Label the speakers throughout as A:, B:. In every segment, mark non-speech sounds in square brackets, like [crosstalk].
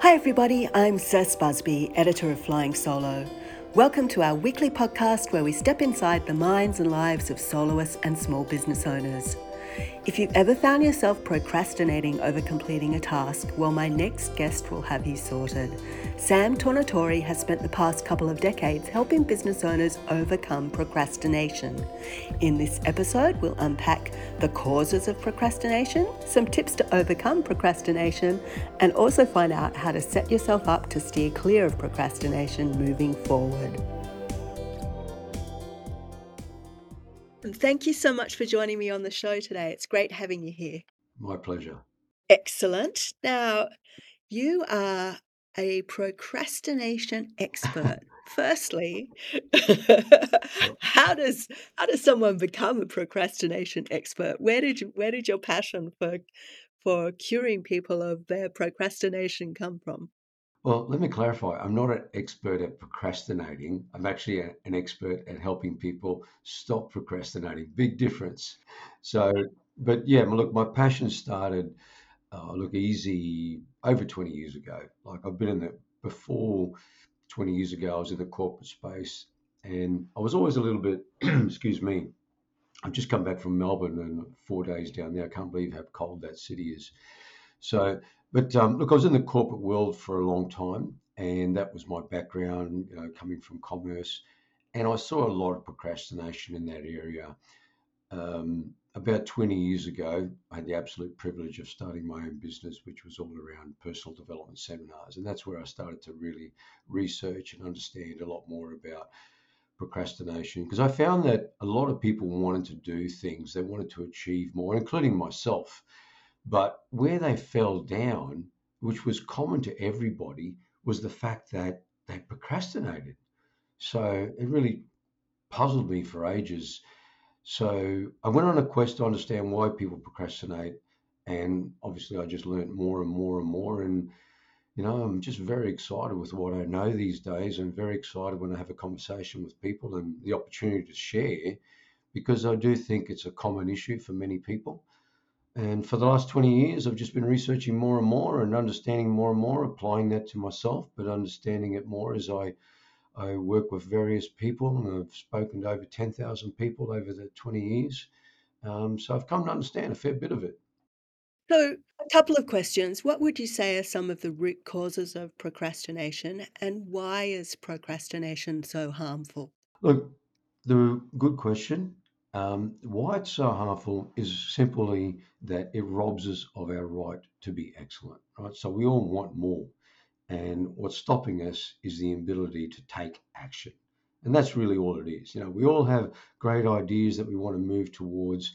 A: Hi, everybody. I'm Cec Busby, editor of Flying Solo. Welcome to our weekly podcast where we step inside the minds and lives of soloists and small business owners. If you've ever found yourself procrastinating over completing a task, well, my next guest will have you sorted. Sam Tornatore has spent the past couple of decades helping business owners overcome procrastination. In this episode, we'll unpack the causes of procrastination, some tips to overcome procrastination, and also find out how to set yourself up to steer clear of procrastination moving forward. And thank you so much for joining me on the show today. It's great having you here.
B: My pleasure.
A: Excellent. Now, you are a procrastination expert. [laughs] Firstly, [laughs] how does how does someone become a procrastination expert? Where did you where did your passion for for curing people of their procrastination come from?
B: Well, let me clarify. I'm not an expert at procrastinating. I'm actually a, an expert at helping people stop procrastinating. Big difference. So, but yeah, look, my passion started, uh, look, easy over 20 years ago. Like I've been in the, before 20 years ago, I was in the corporate space and I was always a little bit, [clears throat] excuse me, I've just come back from Melbourne and four days down there. I can't believe how cold that city is. So but um, look, I was in the corporate world for a long time, and that was my background, you know, coming from commerce. And I saw a lot of procrastination in that area. Um, about 20 years ago, I had the absolute privilege of starting my own business, which was all around personal development seminars. And that's where I started to really research and understand a lot more about procrastination because I found that a lot of people wanted to do things, they wanted to achieve more, including myself. But where they fell down, which was common to everybody, was the fact that they procrastinated. So it really puzzled me for ages. So I went on a quest to understand why people procrastinate. And obviously, I just learned more and more and more. And, you know, I'm just very excited with what I know these days. I'm very excited when I have a conversation with people and the opportunity to share because I do think it's a common issue for many people. And for the last 20 years, I've just been researching more and more and understanding more and more, applying that to myself, but understanding it more as I, I work with various people. And I've spoken to over 10,000 people over the 20 years. Um, so I've come to understand a fair bit of it.
A: So, a couple of questions. What would you say are some of the root causes of procrastination, and why is procrastination so harmful?
B: Look, the good question. Um, why it's so harmful is simply that it robs us of our right to be excellent, right? So we all want more. And what's stopping us is the ability to take action. And that's really all it is. You know, we all have great ideas that we want to move towards,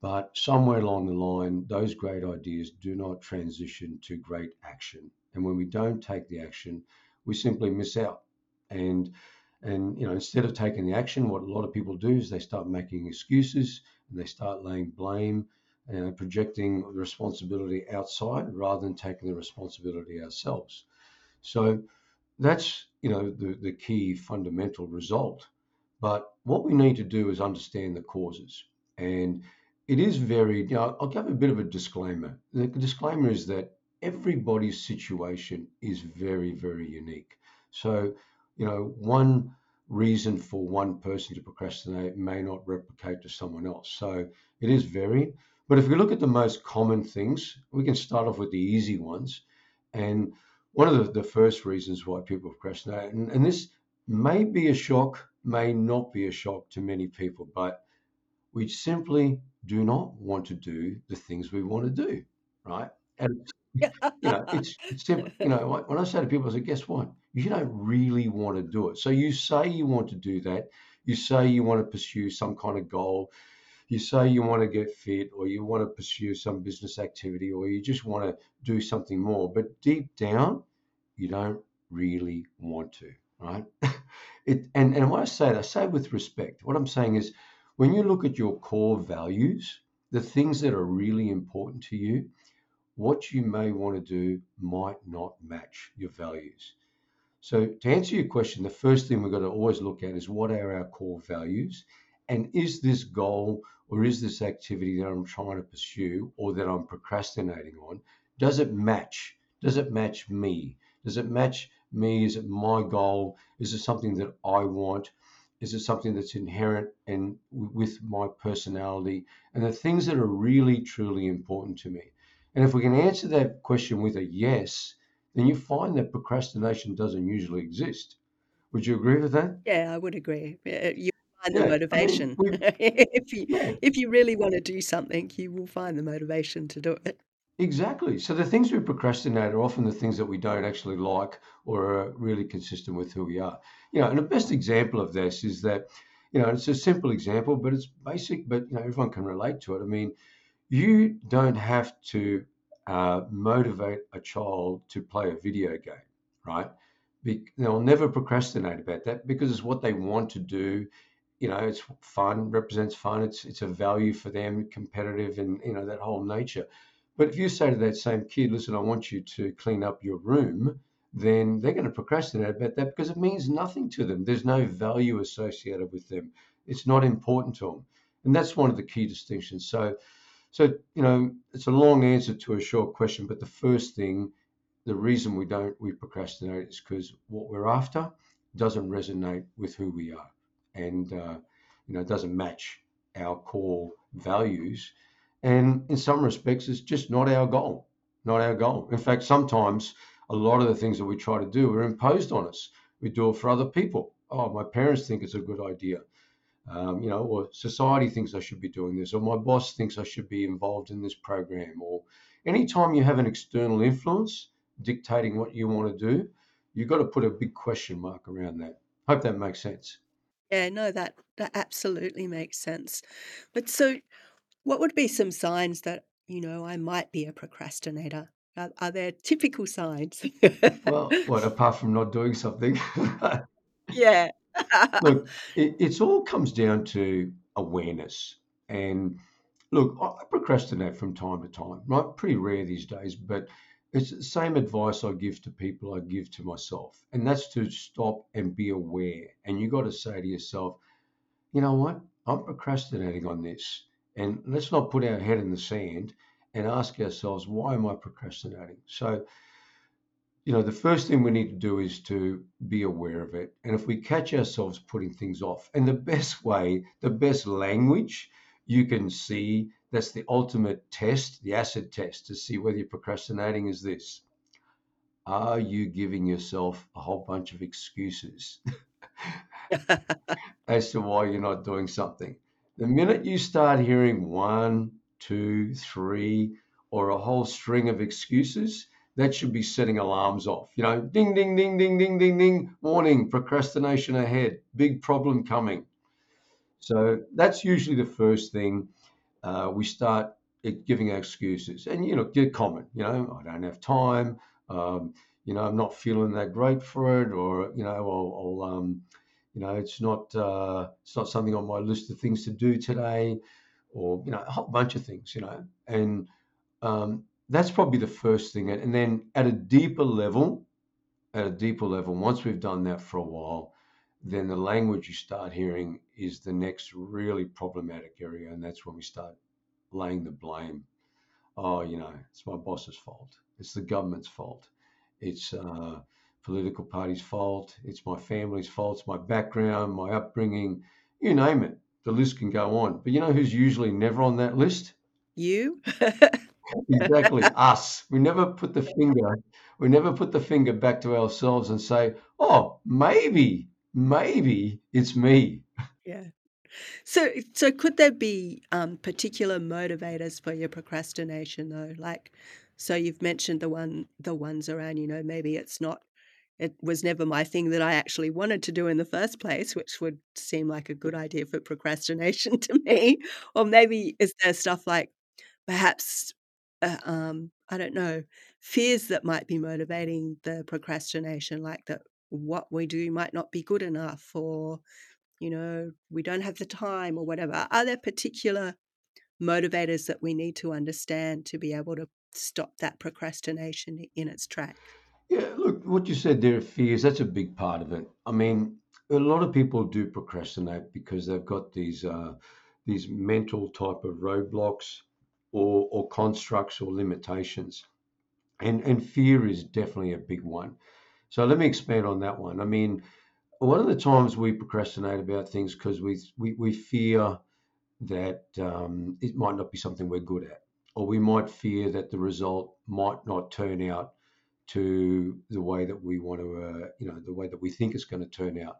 B: but somewhere along the line, those great ideas do not transition to great action. And when we don't take the action, we simply miss out. And and you know, instead of taking the action, what a lot of people do is they start making excuses and they start laying blame and projecting responsibility outside rather than taking the responsibility ourselves. So that's you know the, the key fundamental result. But what we need to do is understand the causes. And it is very, you know, I'll give a bit of a disclaimer. The disclaimer is that everybody's situation is very, very unique. So you know, one reason for one person to procrastinate may not replicate to someone else. So it is varied. But if we look at the most common things, we can start off with the easy ones. And one of the, the first reasons why people procrastinate, and, and this may be a shock, may not be a shock to many people, but we simply do not want to do the things we want to do, right? And [laughs] you know, [laughs] it's, it's simple. You know, when I say to people, I say, guess what? You don't really want to do it. So you say you want to do that. You say you want to pursue some kind of goal. You say you want to get fit, or you want to pursue some business activity, or you just want to do something more. But deep down, you don't really want to, right? [laughs] it and and when I say that, I say with respect. What I'm saying is, when you look at your core values, the things that are really important to you, what you may want to do might not match your values. So, to answer your question, the first thing we've got to always look at is what are our core values? And is this goal or is this activity that I'm trying to pursue or that I'm procrastinating on, does it match Does it match me? Does it match me? Is it my goal? Is it something that I want? Is it something that's inherent and with my personality and the things that are really truly important to me? And if we can answer that question with a yes, then you find that procrastination doesn't usually exist. Would you agree with that?
A: Yeah, I would agree. Uh, you find the motivation. I mean, [laughs] if you yeah. if you really want to do something, you will find the motivation to do it.
B: Exactly. So the things we procrastinate are often the things that we don't actually like or are really consistent with who we are. You know, and the best example of this is that, you know, it's a simple example, but it's basic, but you know, everyone can relate to it. I mean, you don't have to uh, motivate a child to play a video game, right? Be- they'll never procrastinate about that because it's what they want to do. You know, it's fun, represents fun. It's it's a value for them, competitive, and you know that whole nature. But if you say to that same kid, listen, I want you to clean up your room, then they're going to procrastinate about that because it means nothing to them. There's no value associated with them. It's not important to them. And that's one of the key distinctions. So, so you know, it's a long answer to a short question, but the first thing, the reason we don't we procrastinate is because what we're after doesn't resonate with who we are, and uh, you know, doesn't match our core values and in some respects, it's just not our goal. Not our goal. In fact, sometimes a lot of the things that we try to do are imposed on us. We do it for other people. Oh, my parents think it's a good idea. Um, you know, or society thinks I should be doing this, or my boss thinks I should be involved in this program, or anytime you have an external influence dictating what you want to do, you've got to put a big question mark around that. Hope that makes sense.
A: Yeah, no, that that absolutely makes sense. But so what would be some signs that, you know, I might be a procrastinator? Are, are there typical signs?
B: well, what apart from not doing something? [laughs]
A: yeah.
B: Look, [laughs] it it's all comes down to awareness. And look, I procrastinate from time to time, right? Pretty rare these days, but it's the same advice I give to people I give to myself. And that's to stop and be aware. And you got to say to yourself, you know what? I'm procrastinating on this. And let's not put our head in the sand and ask ourselves, why am I procrastinating? So, you know, the first thing we need to do is to be aware of it. And if we catch ourselves putting things off, and the best way, the best language you can see, that's the ultimate test, the acid test to see whether you're procrastinating is this. Are you giving yourself a whole bunch of excuses [laughs] as to why you're not doing something? The minute you start hearing one, two, three, or a whole string of excuses, that should be setting alarms off. You know, ding, ding, ding, ding, ding, ding, ding, warning, procrastination ahead, big problem coming. So that's usually the first thing uh, we start giving excuses. And, you know, get common, you know, I don't have time, um, you know, I'm not feeling that great for it, or, you know, I'll, I'll um, you know, it's not uh, it's not something on my list of things to do today, or you know, a whole bunch of things. You know, and um, that's probably the first thing. And then at a deeper level, at a deeper level, once we've done that for a while, then the language you start hearing is the next really problematic area, and that's when we start laying the blame. Oh, you know, it's my boss's fault. It's the government's fault. It's uh, political party's fault, it's my family's fault, it's my background, my upbringing, you name it. The list can go on. But you know who's usually never on that list?
A: You. [laughs]
B: exactly, [laughs] us. We never put the finger, we never put the finger back to ourselves and say, oh, maybe, maybe it's me.
A: Yeah. So, so could there be um, particular motivators for your procrastination, though? Like, so you've mentioned the one, the ones around, you know, maybe it's not it was never my thing that I actually wanted to do in the first place, which would seem like a good idea for procrastination [laughs] to me. Or maybe is there stuff like perhaps, uh, um, I don't know, fears that might be motivating the procrastination, like that what we do might not be good enough, or, you know, we don't have the time or whatever. Are there particular motivators that we need to understand to be able to stop that procrastination in its track?
B: Yeah, look, what you said there, fears, that's a big part of it. I mean, a lot of people do procrastinate because they've got these uh, these mental type of roadblocks or, or constructs or limitations. And and fear is definitely a big one. So let me expand on that one. I mean, one of the times we procrastinate about things because we, we we fear that um, it might not be something we're good at, or we might fear that the result might not turn out to the way that we want to, uh, you know, the way that we think it's going to turn out,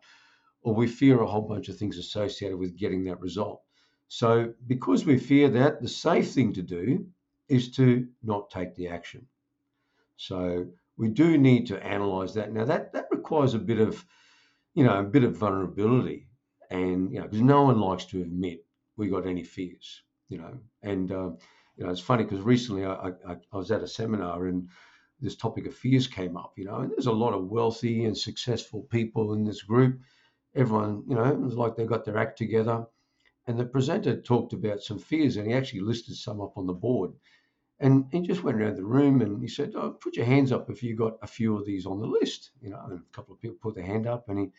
B: or we fear a whole bunch of things associated with getting that result. So, because we fear that, the safe thing to do is to not take the action. So, we do need to analyze that. Now, that that requires a bit of, you know, a bit of vulnerability, and you know, because no one likes to admit we got any fears, you know, and uh, you know, it's funny because recently I, I, I was at a seminar and this topic of fears came up, you know, and there's a lot of wealthy and successful people in this group. Everyone, you know, it was like they got their act together. And the presenter talked about some fears and he actually listed some up on the board. And he just went around the room and he said, oh, put your hands up if you got a few of these on the list. You know, and a couple of people put their hand up and he,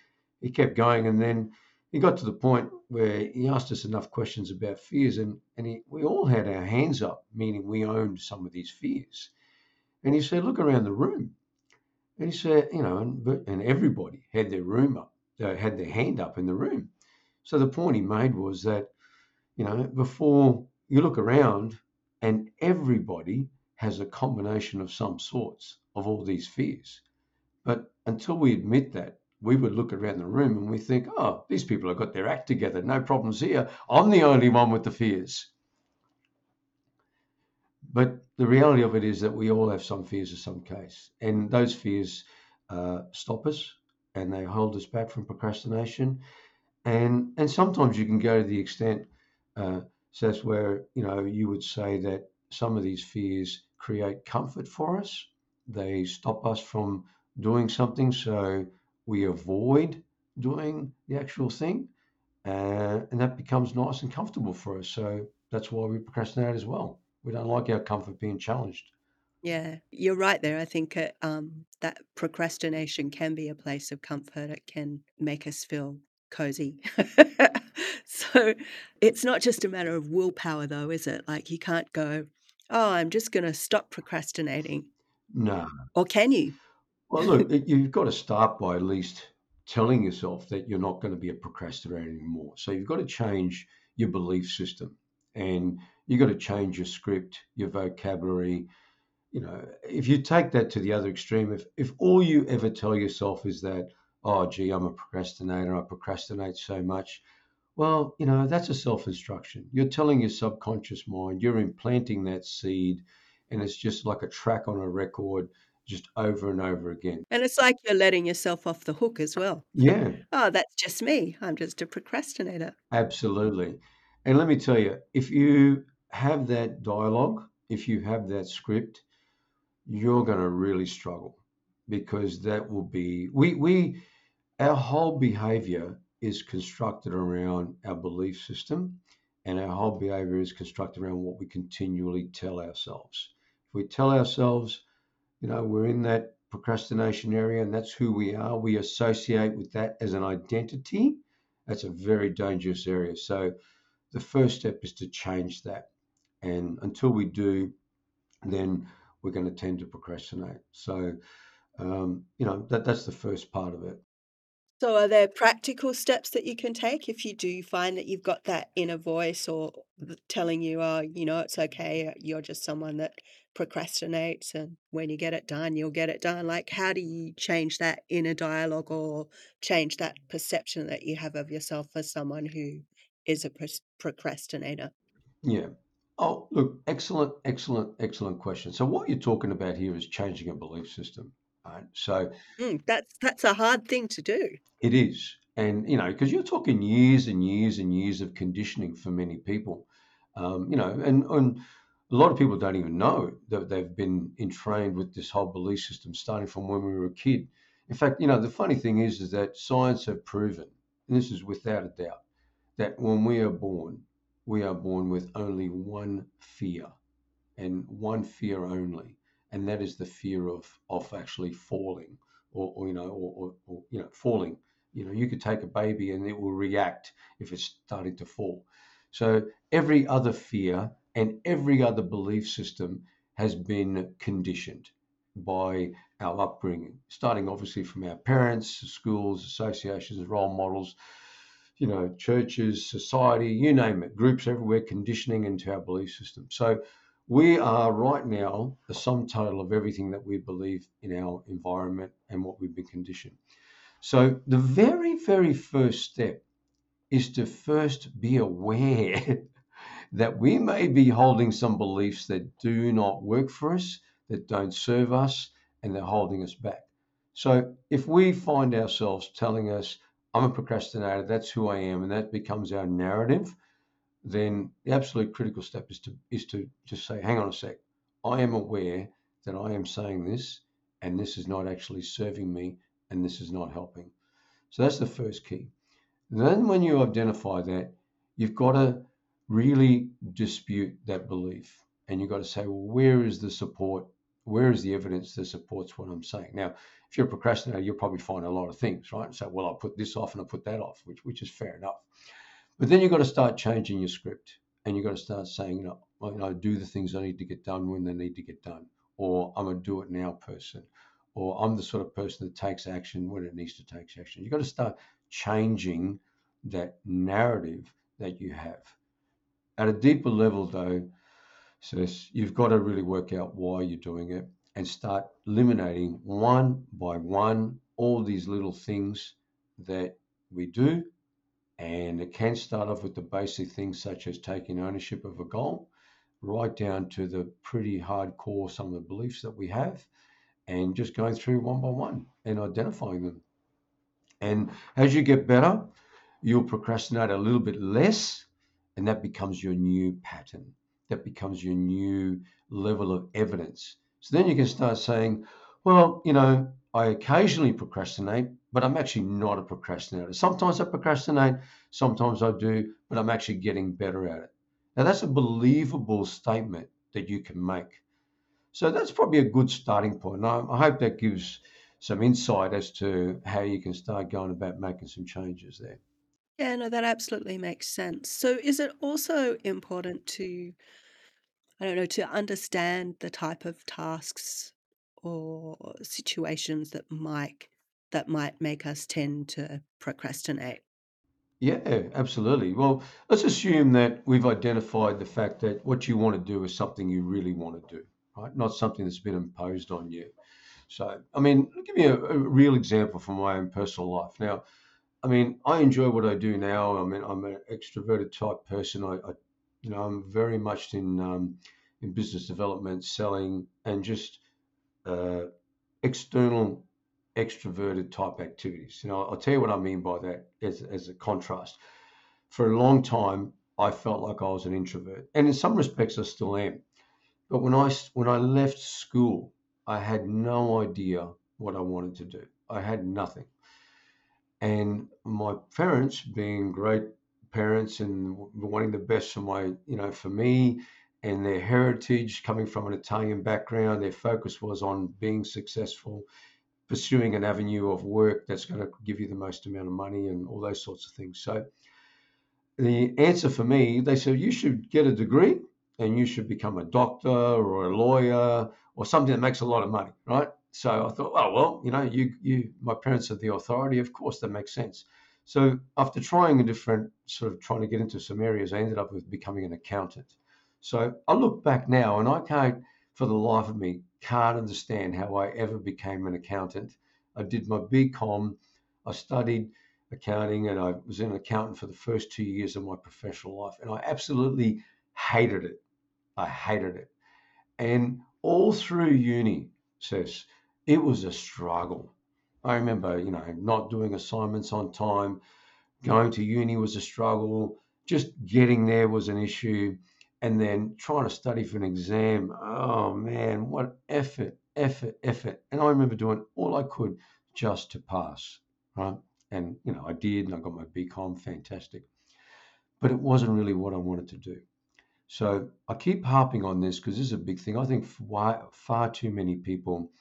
B: he kept going. And then he got to the point where he asked us enough questions about fears and, and he, we all had our hands up, meaning we owned some of these fears. And he said, look around the room. And he said, you know, and, and everybody had their room up, uh, had their hand up in the room. So the point he made was that, you know, before you look around and everybody has a combination of some sorts of all these fears. But until we admit that, we would look around the room and we think, oh, these people have got their act together. No problems here. I'm the only one with the fears. But the reality of it is that we all have some fears of some case. And those fears uh, stop us and they hold us back from procrastination. And, and sometimes you can go to the extent, uh, so that's where, you know, you would say that some of these fears create comfort for us. They stop us from doing something. So we avoid doing the actual thing, uh, and that becomes nice and comfortable for us. So that's why we procrastinate as well. We don't like our comfort being challenged.
A: Yeah, you're right there. I think uh, um, that procrastination can be a place of comfort. It can make us feel cozy. [laughs] so it's not just a matter of willpower, though, is it? Like you can't go, oh, I'm just going to stop procrastinating.
B: No.
A: Or can you?
B: Well, look, you've got to start by at least telling yourself that you're not going to be a procrastinator anymore. So you've got to change your belief system and you've got to change your script, your vocabulary. You know, if you take that to the other extreme, if, if all you ever tell yourself is that, oh, gee, I'm a procrastinator, I procrastinate so much, well, you know, that's a self instruction. You're telling your subconscious mind, you're implanting that seed, and it's just like a track on a record just over and over again.
A: And it's like you're letting yourself off the hook as well.
B: Yeah. [laughs]
A: oh, that's just me. I'm just a procrastinator.
B: Absolutely. And let me tell you, if you have that dialogue, if you have that script, you're going to really struggle because that will be we we our whole behavior is constructed around our belief system and our whole behavior is constructed around what we continually tell ourselves. If we tell ourselves you know, we're in that procrastination area and that's who we are. We associate with that as an identity. That's a very dangerous area. So the first step is to change that. And until we do, then we're going to tend to procrastinate. So, um, you know, that, that's the first part of it.
A: So, are there practical steps that you can take if you do find that you've got that inner voice or telling you, oh, you know, it's okay, you're just someone that procrastinates, and when you get it done, you'll get it done? Like, how do you change that inner dialogue or change that perception that you have of yourself as someone who is a procrastinator?
B: Yeah. Oh, look, excellent, excellent, excellent question. So, what you're talking about here is changing a belief system. Right? So
A: mm, that's that's a hard thing to do.
B: It is, and you know, because you're talking years and years and years of conditioning for many people. Um, you know, and and a lot of people don't even know that they've been entrained with this whole belief system starting from when we were a kid. In fact, you know, the funny thing is, is that science have proven, and this is without a doubt, that when we are born, we are born with only one fear, and one fear only, and that is the fear of of actually falling or, or you know or, or, or, you know falling you know you could take a baby and it will react if it's starting to fall so every other fear and every other belief system has been conditioned by our upbringing, starting obviously from our parents, schools, associations, role models, you know, churches, society, you name it, groups everywhere conditioning into our belief system. So we are right now the sum total of everything that we believe in our environment and what we've been conditioned. So the very, very first step is to first be aware [laughs] that we may be holding some beliefs that do not work for us, that don't serve us, and they're holding us back. So if we find ourselves telling us, I'm a procrastinator, that's who I am, and that becomes our narrative, then the absolute critical step is to is to just say, hang on a sec, I am aware that I am saying this, and this is not actually serving me, and this is not helping. So that's the first key. Then when you identify that, you've got to really dispute that belief. And you've got to say, well, where is the support? Where is the evidence that supports what I'm saying? Now, if you're a procrastinator, you'll probably find a lot of things, right? So, well, I'll put this off and I'll put that off, which, which is fair enough. But then you've got to start changing your script and you've got to start saying, you know, you know, do the things I need to get done when they need to get done, or I'm a do it now person, or I'm the sort of person that takes action when it needs to take action. You've got to start changing that narrative that you have. At a deeper level, though, says you've got to really work out why you're doing it and start eliminating one by one all these little things that we do. And it can start off with the basic things such as taking ownership of a goal, right down to the pretty hardcore some of the beliefs that we have, and just going through one by one and identifying them. And as you get better, you'll procrastinate a little bit less, and that becomes your new pattern. That becomes your new level of evidence. So then you can start saying, well, you know, I occasionally procrastinate, but I'm actually not a procrastinator. Sometimes I procrastinate, sometimes I do, but I'm actually getting better at it. Now, that's a believable statement that you can make. So that's probably a good starting point. I, I hope that gives some insight as to how you can start going about making some changes there.
A: Yeah, no, that absolutely makes sense. So is it also important to, I don't know, to understand the type of tasks or situations that might that might make us tend to procrastinate?
B: Yeah, absolutely. Well, let's assume that we've identified the fact that what you want to do is something you really want to do, right? Not something that's been imposed on you. So, I mean, give me a, a real example from my own personal life. Now, I mean, I enjoy what I do now. I mean, I'm an extroverted type person. I, I you know, I'm very much in um, in business development, selling, and just uh, external extroverted type activities. You know, I'll tell you what I mean by that as, as a contrast. For a long time, I felt like I was an introvert, and in some respects, I still am. But when I when I left school, I had no idea what I wanted to do. I had nothing. And my parents, being great parents and wanting the best for my, you know, for me and their heritage, coming from an Italian background, their focus was on being successful, pursuing an avenue of work that's going to give you the most amount of money and all those sorts of things. So the answer for me, they said, you should get a degree and you should become a doctor or a lawyer or something that makes a lot of money, right? So I thought, oh well, you know, you you my parents are the authority, of course that makes sense. So after trying a different sort of trying to get into some areas, I ended up with becoming an accountant. So I look back now and I can't for the life of me can't understand how I ever became an accountant. I did my BCom, I studied accounting and I was an accountant for the first two years of my professional life and I absolutely hated it. I hated it. And all through uni, says it was a struggle. I remember, you know, not doing assignments on time, going to uni was a struggle, just getting there was an issue, and then trying to study for an exam. Oh man, what effort, effort, effort. And I remember doing all I could just to pass, right? And, you know, I did, and I got my BCom, fantastic. But it wasn't really what I wanted to do. So I keep harping on this because this is a big thing. I think far, far too many people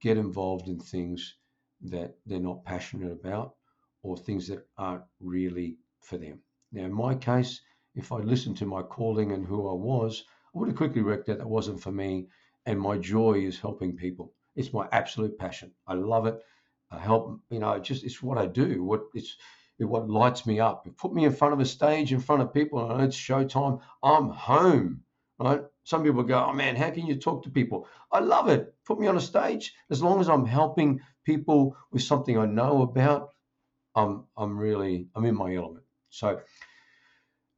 B: get involved in things that they're not passionate about or things that aren't really for them. Now, in my case, if I listened to my calling and who I was, I would have quickly worked out that wasn't for me. And my joy is helping people. It's my absolute passion. I love it. I help, you know, just it's what I do. What it's it, what lights me up. It put me in front of a stage in front of people and it's showtime. I'm home. Right? Some people go, oh man, how can you talk to people? I love it. Put me on a stage. As long as I'm helping people with something I know about, I'm I'm really I'm in my element. So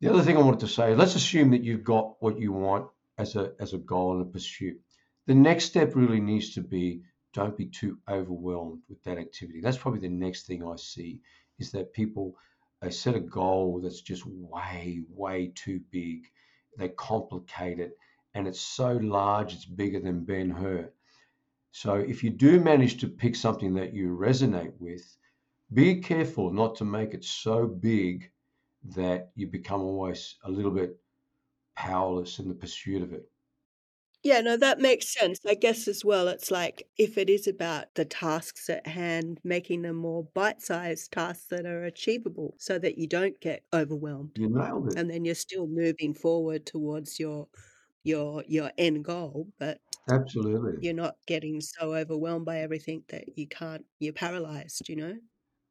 B: the other thing I wanted to say, let's assume that you've got what you want as a as a goal and a pursuit. The next step really needs to be don't be too overwhelmed with that activity. That's probably the next thing I see is that people they set a goal that's just way, way too big. They complicate it and it's so large it's bigger than Ben Hur. So if you do manage to pick something that you resonate with, be careful not to make it so big that you become always a little bit powerless in the pursuit of it.
A: Yeah, no, that makes sense. I guess as well, it's like if it is about the tasks at hand, making them more bite-sized tasks that are achievable so that you don't get overwhelmed.
B: You nailed it.
A: And then you're still moving forward towards your your your end goal, but
B: Absolutely.
A: you're not getting so overwhelmed by everything that you can't you're paralyzed, you know?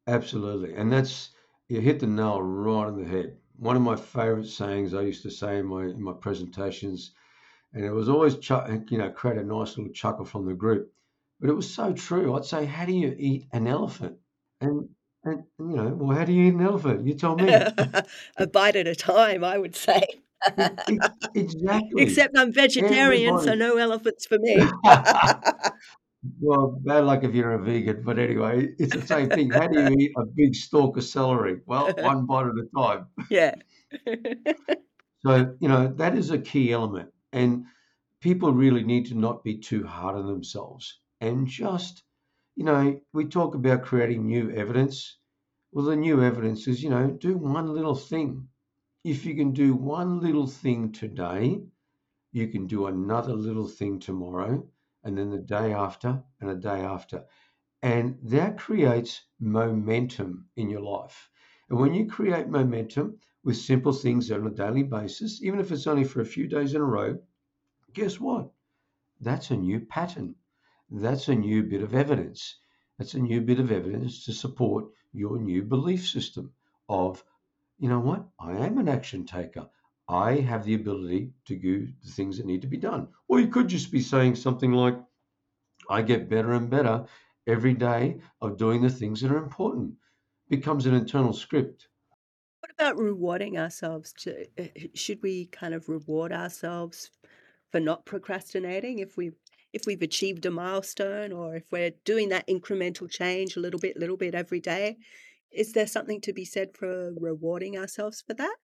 B: Absolutely. And that's you hit the nail right on the head. One of my favorite sayings I used to say in my in my presentations, and it was always you know create a nice little chuckle from the group, but it was so true. I'd say, "How do you eat an elephant?" And and you know, well, how do you eat an elephant? You tell me. [laughs]
A: a bite at a time, I would say. [laughs]
B: exactly.
A: Except I'm vegetarian, Everybody. so no elephants for me. [laughs]
B: Well, bad luck if you're a vegan, but anyway, it's the same thing. How do you eat a big stalk of celery? Well, [laughs] one bite at a time.
A: Yeah. [laughs]
B: so, you know, that is a key element. And people really need to not be too hard on themselves and just, you know, we talk about creating new evidence. Well, the new evidence is, you know, do one little thing. If you can do one little thing today, you can do another little thing tomorrow and then the day after and the day after. And that creates momentum in your life. And when you create momentum with simple things on a daily basis, even if it's only for a few days in a row, guess what? That's a new pattern. That's a new bit of evidence. That's a new bit of evidence to support your new belief system of, you know what? I am an action taker. I have the ability to do the things that need to be done. Or you could just be saying something like, I get better and better every day of doing the things that are important. It becomes an internal script.
A: What about rewarding ourselves? To, uh, should we kind of reward ourselves for not procrastinating if we if we've achieved a milestone or if we're doing that incremental change a little bit, little bit every day? Is there something to be said for rewarding ourselves for that?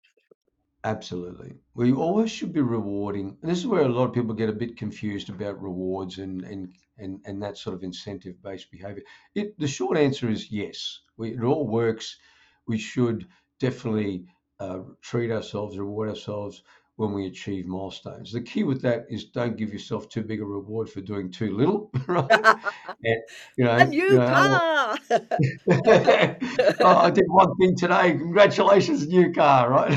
B: Absolutely. We always should be rewarding. This is where a lot of people get a bit confused about rewards and and and, and that sort of incentive based behavior. It, the short answer is yes. We, it all works. We should definitely uh, treat ourselves, reward ourselves when we achieve milestones. The key with that is don't give yourself too big a reward for doing too little, [laughs] right? [laughs]
A: and, you know, a new you know, car. [laughs]
B: oh, I did one thing today. Congratulations, new car, right?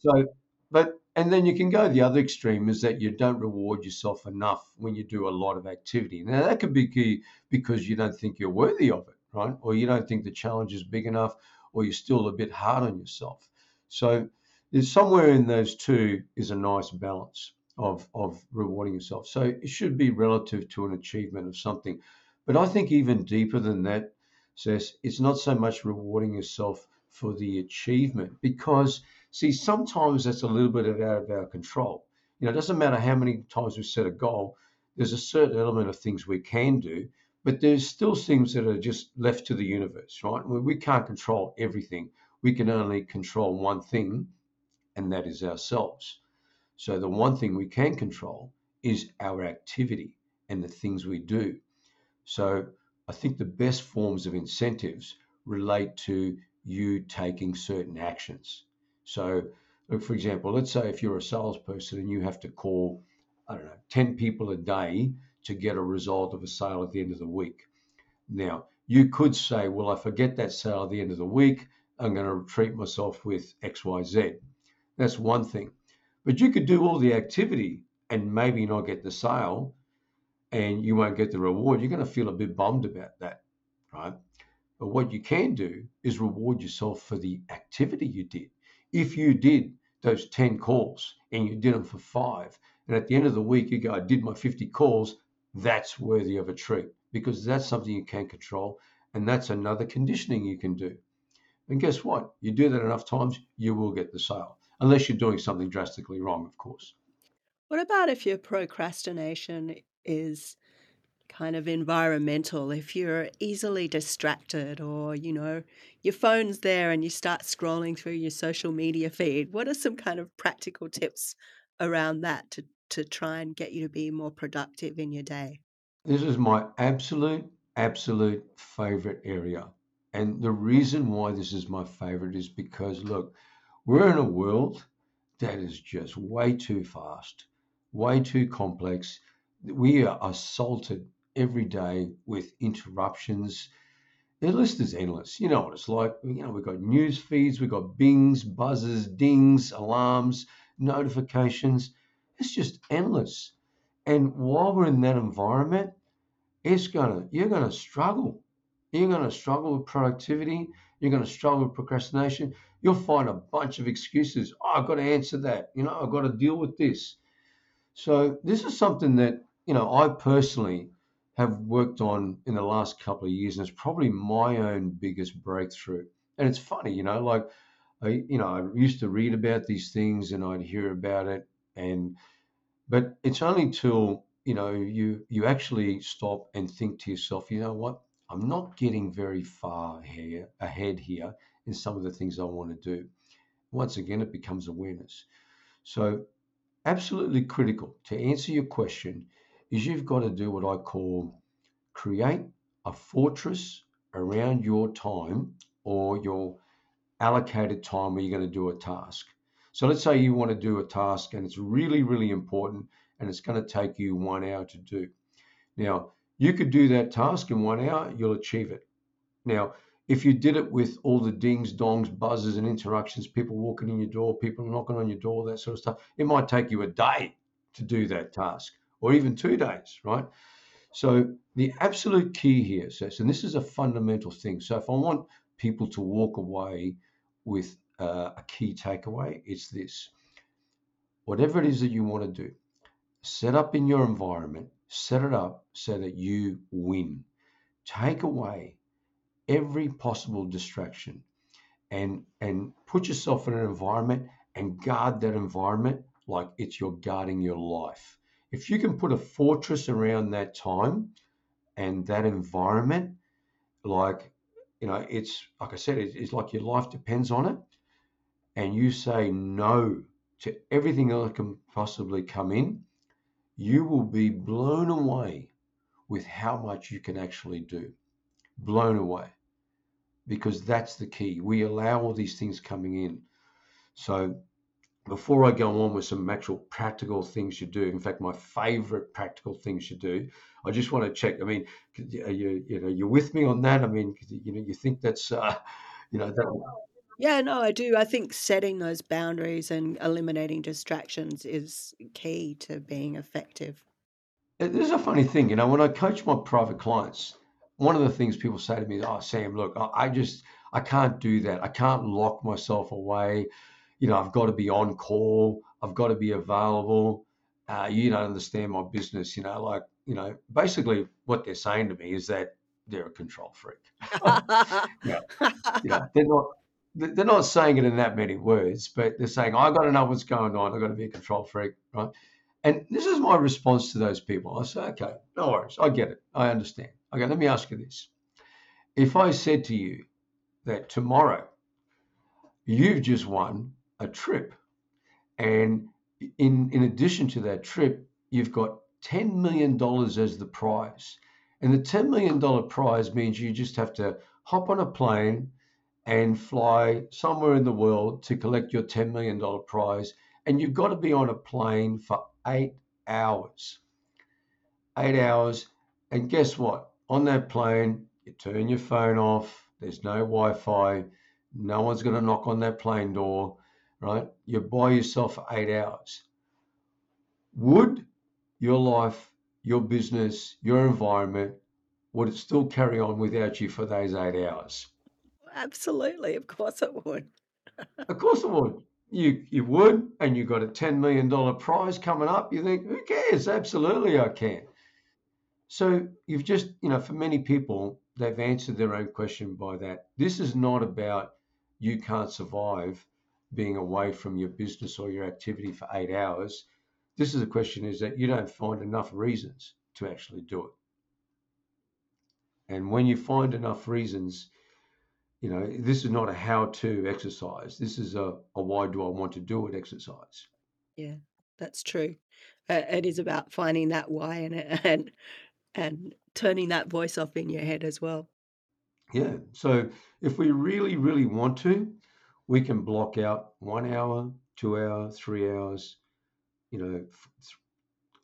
B: so, but and then you can go the other extreme is that you don't reward yourself enough when you do a lot of activity. Now that could be key because you don't think you're worthy of it, right? Or you don't think the challenge is big enough, or you're still a bit hard on yourself. So there's somewhere in those two is a nice balance of of rewarding yourself. So it should be relative to an achievement of something. But I think even deeper than that, says it's not so much rewarding yourself for the achievement because see sometimes that's a little bit out of our control. You know, it doesn't matter how many times we set a goal. There's a certain element of things we can do, but there's still things that are just left to the universe, right? We can't control everything. We can only control one thing, and that is ourselves. So the one thing we can control is our activity and the things we do. So I think the best forms of incentives relate to you taking certain actions. So, for example, let's say if you're a salesperson and you have to call, I don't know, 10 people a day to get a result of a sale at the end of the week. Now, you could say, well, I get that sale at the end of the week, I'm going to treat myself with XYZ. That's one thing. But you could do all the activity and maybe not get the sale. and you won't get the reward, you're going to feel a bit bummed about that, right? But what you can do is reward yourself for the activity you did. If you did those 10 calls and you did them for five, and at the end of the week you go, I did my 50 calls, that's worthy of a treat because that's something you can control. And that's another conditioning you can do. And guess what? You do that enough times, you will get the sale, unless you're doing something drastically wrong, of course.
A: What about if your procrastination is kind of environmental? If you're easily distracted or, you know, your phone's there and you start scrolling through your social media feed, what are some kind of practical tips around that to, to try and get you to be more productive in your day?
B: This is my absolute, absolute favorite area. And the reason why this is my favorite is because, look, we're in a world that is just way too fast, way too complex. We are assaulted every day with interruptions. The list is endless. You know what it's like. You know, we've got news feeds, we've got bings, buzzes, dings, alarms, notifications. It's just endless. And while we're in that environment, it's gonna you're gonna struggle. You're gonna struggle with productivity. You're gonna struggle with procrastination. You'll find a bunch of excuses. Oh, I've got to answer that. You know, I've got to deal with this. So this is something that you know I personally have worked on in the last couple of years, and it's probably my own biggest breakthrough. And it's funny, you know, like I, you know, I used to read about these things and I'd hear about it, and but it's only till you know you you actually stop and think to yourself, you know what, I'm not getting very far here ahead here in some of the things I want to do. Once again, it becomes awareness. So, absolutely critical to answer your question is you've got to do what I call create a fortress around your time or your allocated time where you're going to do a task. So let's say you want to do a task and it's really, really important and it's going to take you one hour to do. Now, you could do that task in one hour, you'll achieve it. Now, if you did it with all the dings, dongs, buzzes, and interruptions, people walking in your door, people knocking on your door, that sort of stuff, it might take you a day to do that task or even two days, right? So the absolute key here says, and this is a fundamental thing. So if I want people to walk away with uh, a key takeaway, it's this. Whatever it is that you want to do, set up in your environment, set it up so that you win. Take away every possible distraction and and put yourself in an environment and guard that environment like it's you're guarding your life if you can put a fortress around that time and that environment, like, you know, it's like I said, it's, it's like your life depends on it, and you say no to everything that can possibly come in, you will be blown away with how much you can actually do. Blown away. Because that's the key. We allow all these things coming in. So before I go on with some actual practical things you do, in fact, my favorite practical things you do, I just want to check. I mean, are you you know you're with me on that? I mean, you know, you think that's uh, you know that.
A: Yeah, no, I do. I think setting those boundaries and eliminating distractions is key to being effective.
B: There's a funny thing, you know, when I coach my private clients, one of the things people say to me, "Oh, Sam, look, I just I can't do that. I can't lock myself away." you know, I've got to be on call. I've got to be available. Uh, you don't understand my business. You know, like, you know, basically what they're saying to me is that they're a control freak. [laughs] yeah. They're not, they're not saying it in that many words, but they're saying, I've got to know what's going on. I've got to be a control freak, right? And this is my response to those people. I say, okay, no worries. I get it. I understand. Okay, let me ask you this. If I said to you that tomorrow you've just won a trip. And in, in addition to that trip, you've got $10 million as the prize. And the $10 million prize means you just have to hop on a plane and fly somewhere in the world to collect your $10 million prize. And you've got to be on a plane for eight hours. Eight hours. And guess what? On that plane, you turn your phone off, there's no Wi Fi, no one's going to knock on that plane door right? You're by yourself for eight hours. Would your life your business, your environment, would it still carry on without you for those eight hours?
A: Absolutely, of course it would. [laughs]
B: Of course it would. You you would, and you got a ten million dollar prize coming up. You think, who cares? Absolutely, I can. So you've just, you know, for many people, they've answered their own question by that. This is not about you can't survive being away from your business or your activity for eight hours. This is a question is that you don't find enough reasons to actually do it. And when you find enough reasons, you know, this is not a how to exercise. This is a, a why do I want to do it exercise.
A: Yeah, that's true. Uh, it is about finding that why [laughs] and and and turning that voice off in your head as well.
B: Yeah. So if we really, really want to, we can block out one hour, two hours, three hours, you know,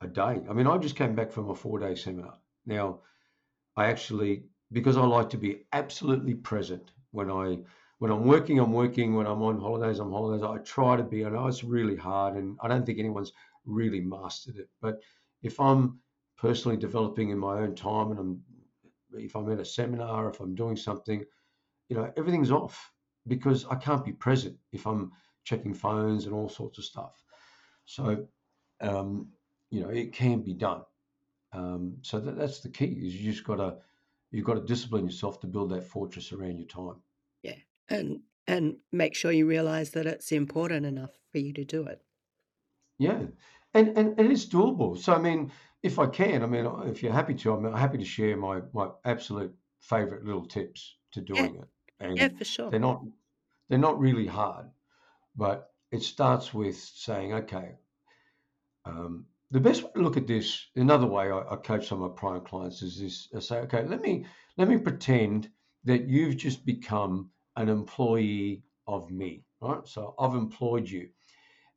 B: a day. I mean, I just came back from a four day seminar. Now, I actually, because I like to be absolutely present when I when I'm working, I'm working. When I'm on holidays, I'm holidays. I try to be. I know it's really hard, and I don't think anyone's really mastered it. But if I'm personally developing in my own time, and I'm if I'm at a seminar, if I'm doing something, you know, everything's off because I can't be present if I'm checking phones and all sorts of stuff. So, um, you know, it can be done. Um, so that, that's the key is you just got to you've got to discipline yourself to build that fortress around your time.
A: Yeah, and and make sure you realize that it's important enough for you to do it.
B: Yeah, and and, and it's doable. So I mean, if I can, I mean, if you're happy to, I'm happy to share my my absolute favorite little tips to doing
A: Yeah,
B: it. And
A: yeah, for sure.
B: they're not they're not really hard, but it starts with saying, okay, um, the best way to look at this, another way I, I coach some of my prime clients is this: I say, okay, let me let me pretend that you've just become an employee of me, right? So I've employed you,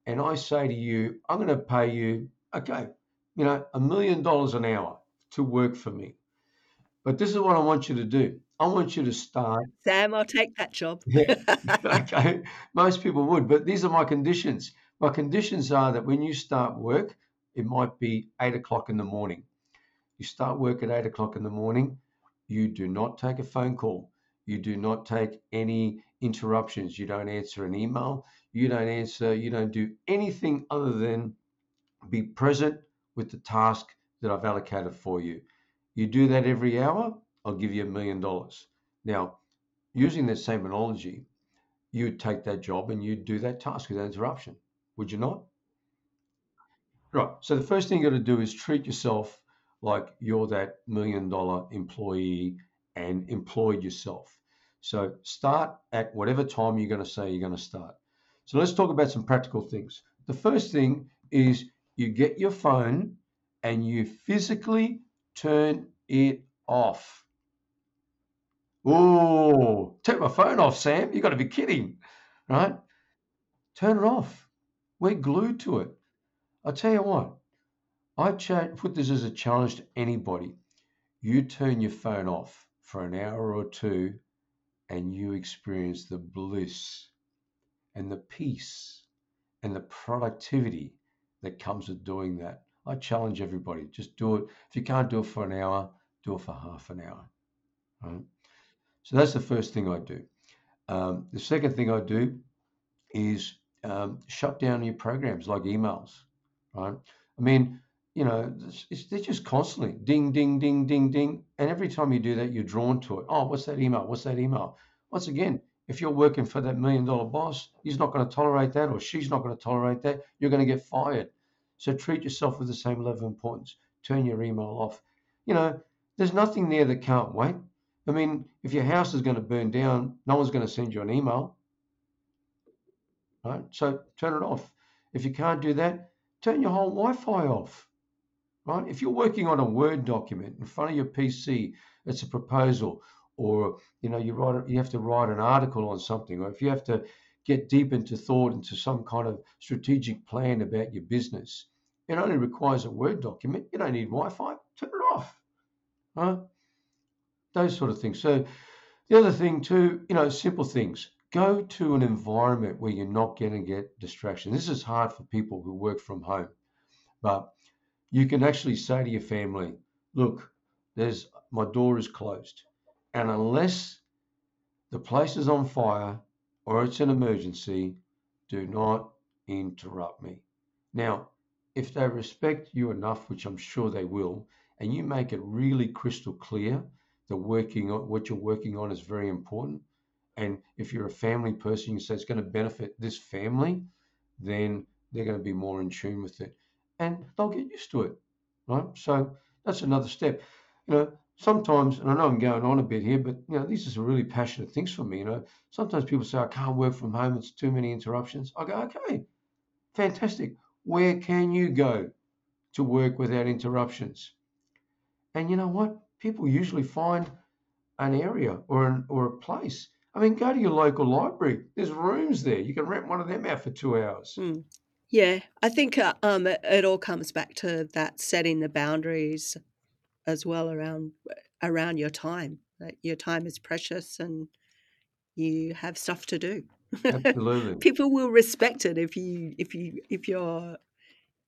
B: and I say to you, I'm going to pay you, okay, you know, a million dollars an hour to work for me. But this is what I want you to do. I want you to start.
A: Sam, I'll take that job.
B: Yeah, [laughs] okay. Most people would, but these are my conditions. My conditions are that when you start work, it might be eight o'clock in the morning. You start work at eight o'clock in the morning. You do not take a phone call. You do not take any interruptions. You don't answer an email. You don't answer, you don't do anything other than be present with the task that I've allocated for you. You do that every hour, I'll give you a million dollars. Now, using that same analogy, you'd take that job and you'd do that task without interruption, would you not? Right. So the first thing you got to do is treat yourself like you're that million dollar employee and employed yourself. So start at whatever time you're going to say you're going to start. So let's talk about some practical things. The first thing is you get your phone and you physically turn it off. Oh, turn my phone off, Sam. You got to be kidding, right? Turn it off. We're glued to it. I'll tell you what, I put this as a challenge to anybody. You turn your phone off for an hour or two and you experience the bliss and the peace and the productivity that comes with doing that. I challenge everybody, just do it. If you can't do it for an hour, do it for half an hour. Right? So that's the first thing I do. Um, the second thing I do is um, shut down your programs like emails, right? I mean, you know, it's, it's, they're just constantly ding, ding, ding, ding, ding. And every time you do that, you're drawn to it. Oh, what's that email? What's that email? Once again, if you're working for that million dollar boss, he's not going to tolerate that or she's not going to tolerate that. You're going to get fired. So treat yourself with the same level of importance. Turn your email off. You know, there's nothing there that can't wait. I mean, if your house is going to burn down, no one's going to send you an email. Right? So turn it off. If you can't do that, turn your whole Wi-Fi off. Right? If you're working on a Word document in front of your PC, it's a proposal, or you know, you write you have to write an article on something, or if you have to get deep into thought into some kind of strategic plan about your business, it only requires a Word document. You don't need Wi-Fi. Turn it off. Right? Those sort of things. So the other thing too, you know, simple things. Go to an environment where you're not going to get distraction. This is hard for people who work from home, but you can actually say to your family, look, there's my door is closed. And unless the place is on fire or it's an emergency, do not interrupt me. Now, if they respect you enough, which I'm sure they will, and you make it really crystal clear that working on what you're working on is very important, and if you're a family person, you say it's going to benefit this family, then they're going to be more in tune with it, and they'll get used to it, right? So that's another step. You know, sometimes, and I know I'm going on a bit here, but you know, these are some really passionate things for me. You know, sometimes people say I can't work from home; it's too many interruptions. I go, okay, fantastic. Where can you go to work without interruptions? And you know what? People usually find an area or an, or a place. I mean, go to your local library. There's rooms there. You can rent one of them out for two hours.
A: Mm. Yeah, I think uh, um, it, it all comes back to that setting the boundaries as well around around your time. That your time is precious and you have stuff to do. [laughs]
B: Absolutely.
A: People will respect it if you if you if you're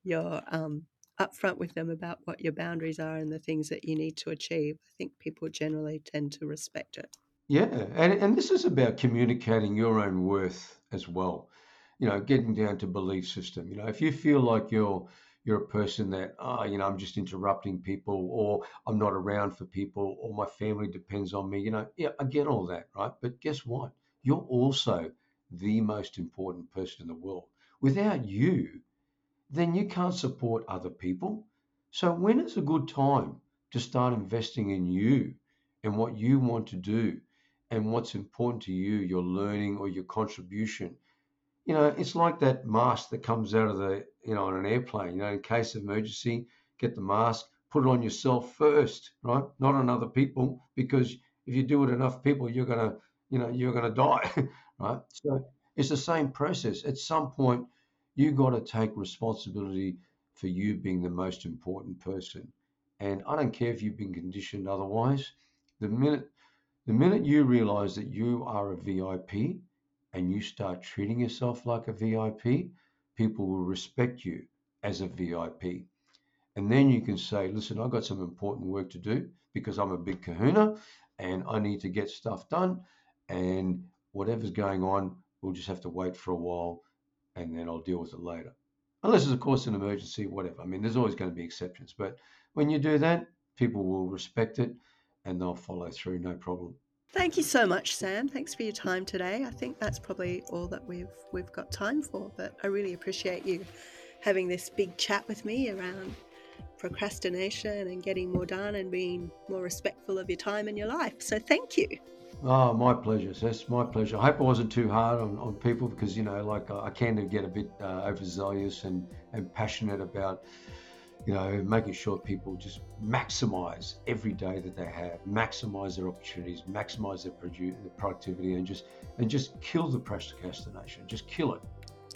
A: you're um, upfront with them about what your boundaries are and the things that you need to achieve. I think people generally tend to respect it.
B: Yeah, and and this is about communicating your own worth as well. You know, getting down to belief system. You know, if you feel like you're you're a person that, oh, you know, I'm just interrupting people or I'm not around for people or my family depends on me, you know, yeah, I get all that, right? But guess what? You're also the most important person in the world. Without you, then you can't support other people. So when is a good time to start investing in you and what you want to do and what's important to you, your learning or your contribution? You know, it's like that mask that comes out of the, you know, on an airplane. You know, in case of emergency, get the mask, put it on yourself first, right? Not on other people, because if you do it enough people, you're gonna, you know, you're gonna [laughs] die, right? So it's the same process. At some point, you got to take responsibility for you being the most important person. And I don't care if you've been conditioned otherwise. The minute, the minute you realize that you are a VIP, and you start treating yourself like a VIP, people will respect you as a VIP. And then you can say, listen, I've got some important work to do because I'm a big kahuna and I need to get stuff done. And whatever's going on, we'll just have to wait for a while and then I'll deal with it later. Unless it's, of course, an emergency, whatever. I mean, there's always going to be exceptions. But when you do that, people will respect it and they'll follow through, no problem.
A: Thank you so much, Sam. Thanks for your time today. I think that's probably all that we've we've got time for, but I really appreciate you having this big chat with me around procrastination and getting more done and being more respectful of your time and your life. So thank you.
B: Oh, my pleasure. That's my pleasure. I hope I wasn't too hard on, on people because, you know, like I can get a bit uh, overzealous and, and passionate about you know, making sure people just maximize every day that they have, maximize their opportunities, maximize their, produ- their productivity, and just and just kill the procrastination. Just kill it.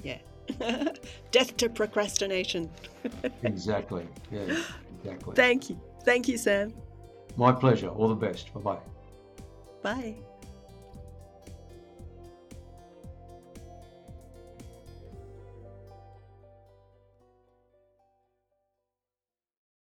A: Yeah. [laughs] Death to procrastination. [laughs]
B: exactly. Yeah. Exactly.
A: Thank you. Thank you, Sam.
B: My pleasure. All the best. Bye-bye.
A: Bye.